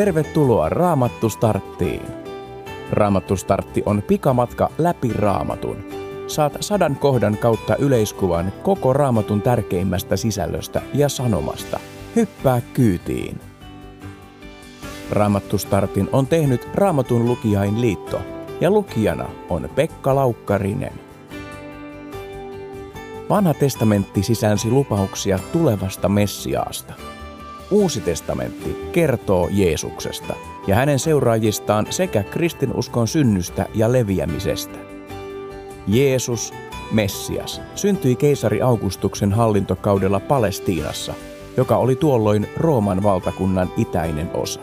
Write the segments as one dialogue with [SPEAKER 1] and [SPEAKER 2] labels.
[SPEAKER 1] Tervetuloa Raamattu Starttiin. Raamattu Startti on pikamatka läpi Raamatun. Saat sadan kohdan kautta yleiskuvan koko Raamatun tärkeimmästä sisällöstä ja sanomasta. Hyppää kyytiin. Raamattu Startin on tehnyt Raamatun lukijain liitto ja lukijana on Pekka Laukkarinen. Vanha testamentti sisälsi lupauksia tulevasta Messiaasta – Uusi testamentti kertoo Jeesuksesta ja hänen seuraajistaan sekä kristinuskon synnystä ja leviämisestä. Jeesus, Messias, syntyi keisari Augustuksen hallintokaudella Palestiinassa, joka oli tuolloin Rooman valtakunnan itäinen osa.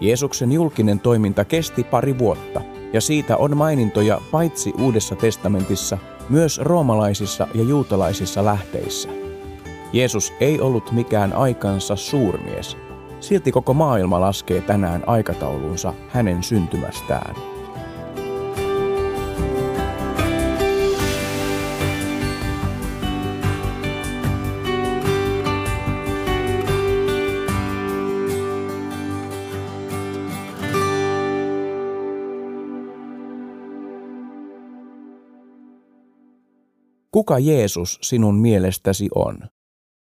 [SPEAKER 1] Jeesuksen julkinen toiminta kesti pari vuotta, ja siitä on mainintoja paitsi Uudessa testamentissa, myös roomalaisissa ja juutalaisissa lähteissä – Jeesus ei ollut mikään aikansa suurmies. Silti koko maailma laskee tänään aikataulunsa hänen syntymästään. Kuka Jeesus sinun mielestäsi on?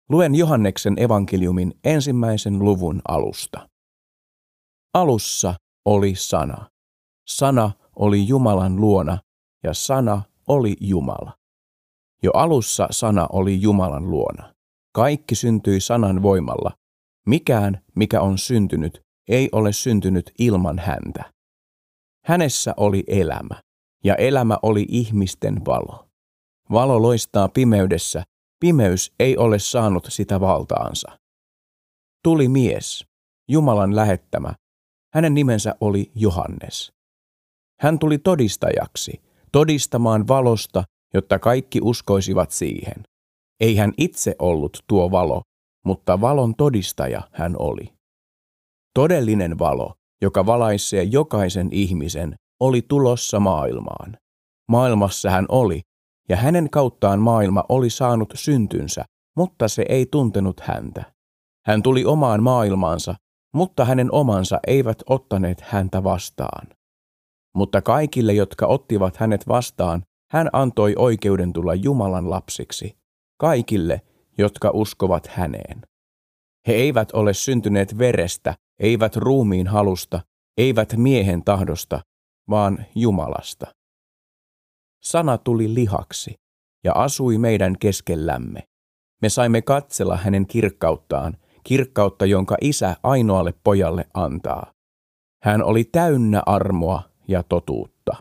[SPEAKER 1] Luen Johanneksen evankeliumin ensimmäisen luvun alusta. Alussa oli sana. Sana oli Jumalan luona ja sana oli Jumala. Jo alussa sana oli Jumalan luona. Kaikki syntyi sanan voimalla. Mikään, mikä on syntynyt, ei ole syntynyt ilman häntä. Hänessä oli elämä, ja elämä oli ihmisten valo. Valo loistaa pimeydessä, Pimeys ei ole saanut sitä valtaansa. Tuli mies, Jumalan lähettämä. Hänen nimensä oli Johannes. Hän tuli todistajaksi, todistamaan valosta, jotta kaikki uskoisivat siihen. Ei hän itse ollut tuo valo, mutta valon todistaja hän oli. Todellinen valo, joka valaisee jokaisen ihmisen, oli tulossa maailmaan. Maailmassa hän oli, ja hänen kauttaan maailma oli saanut syntynsä, mutta se ei tuntenut häntä. Hän tuli omaan maailmaansa, mutta hänen omansa eivät ottaneet häntä vastaan. Mutta kaikille, jotka ottivat hänet vastaan, hän antoi oikeuden tulla Jumalan lapsiksi, kaikille, jotka uskovat häneen. He eivät ole syntyneet verestä, eivät ruumiin halusta, eivät miehen tahdosta, vaan Jumalasta. Sana tuli lihaksi ja asui meidän keskellämme. Me saimme katsella hänen kirkkauttaan, kirkkautta, jonka isä ainoalle pojalle antaa. Hän oli täynnä armoa ja totuutta.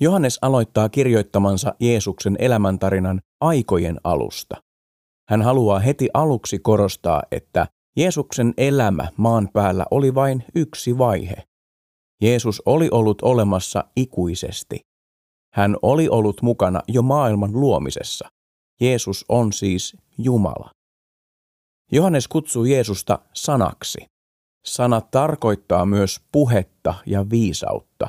[SPEAKER 1] Johannes aloittaa kirjoittamansa Jeesuksen elämäntarinan aikojen alusta. Hän haluaa heti aluksi korostaa, että Jeesuksen elämä maan päällä oli vain yksi vaihe. Jeesus oli ollut olemassa ikuisesti. Hän oli ollut mukana jo maailman luomisessa. Jeesus on siis Jumala. Johannes kutsuu Jeesusta sanaksi. Sana tarkoittaa myös puhetta ja viisautta.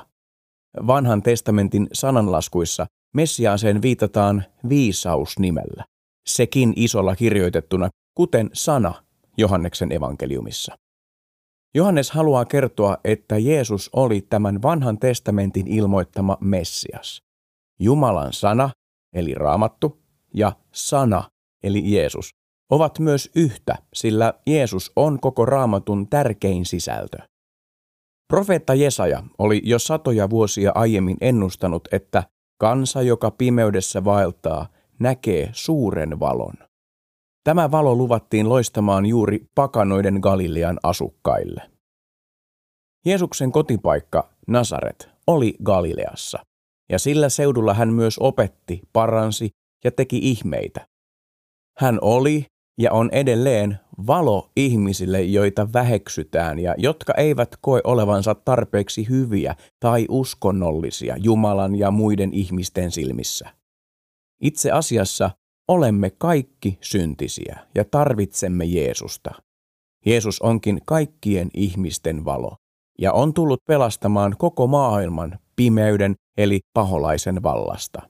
[SPEAKER 1] Vanhan testamentin sananlaskuissa Messiaaseen viitataan viisaus nimellä sekin isolla kirjoitettuna, kuten sana Johanneksen evankeliumissa. Johannes haluaa kertoa, että Jeesus oli tämän vanhan testamentin ilmoittama Messias. Jumalan sana, eli raamattu, ja sana, eli Jeesus, ovat myös yhtä, sillä Jeesus on koko raamatun tärkein sisältö. Profeetta Jesaja oli jo satoja vuosia aiemmin ennustanut, että kansa, joka pimeydessä vaeltaa, näkee suuren valon. Tämä valo luvattiin loistamaan juuri pakanoiden Galilean asukkaille. Jeesuksen kotipaikka Nasaret oli Galileassa, ja sillä seudulla hän myös opetti, paransi ja teki ihmeitä. Hän oli ja on edelleen valo ihmisille, joita väheksytään ja jotka eivät koe olevansa tarpeeksi hyviä tai uskonnollisia Jumalan ja muiden ihmisten silmissä. Itse asiassa olemme kaikki syntisiä ja tarvitsemme Jeesusta. Jeesus onkin kaikkien ihmisten valo ja on tullut pelastamaan koko maailman pimeyden eli paholaisen vallasta.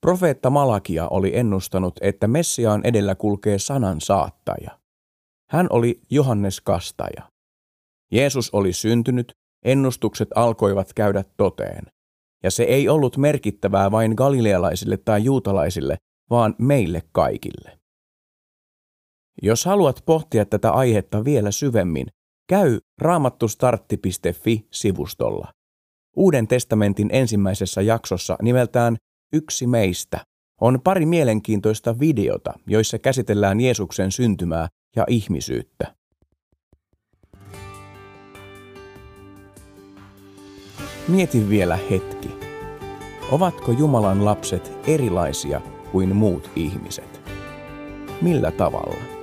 [SPEAKER 1] Profeetta Malakia oli ennustanut, että Messiaan edellä kulkee sanan saattaja. Hän oli Johannes Kastaja. Jeesus oli syntynyt, ennustukset alkoivat käydä toteen. Ja se ei ollut merkittävää vain galilealaisille tai juutalaisille, vaan meille kaikille. Jos haluat pohtia tätä aihetta vielä syvemmin, käy raamattustartti.fi-sivustolla. Uuden testamentin ensimmäisessä jaksossa nimeltään Yksi meistä on pari mielenkiintoista videota, joissa käsitellään Jeesuksen syntymää ja ihmisyyttä. Mieti vielä hetki. Ovatko Jumalan lapset erilaisia kuin muut ihmiset? Millä tavalla?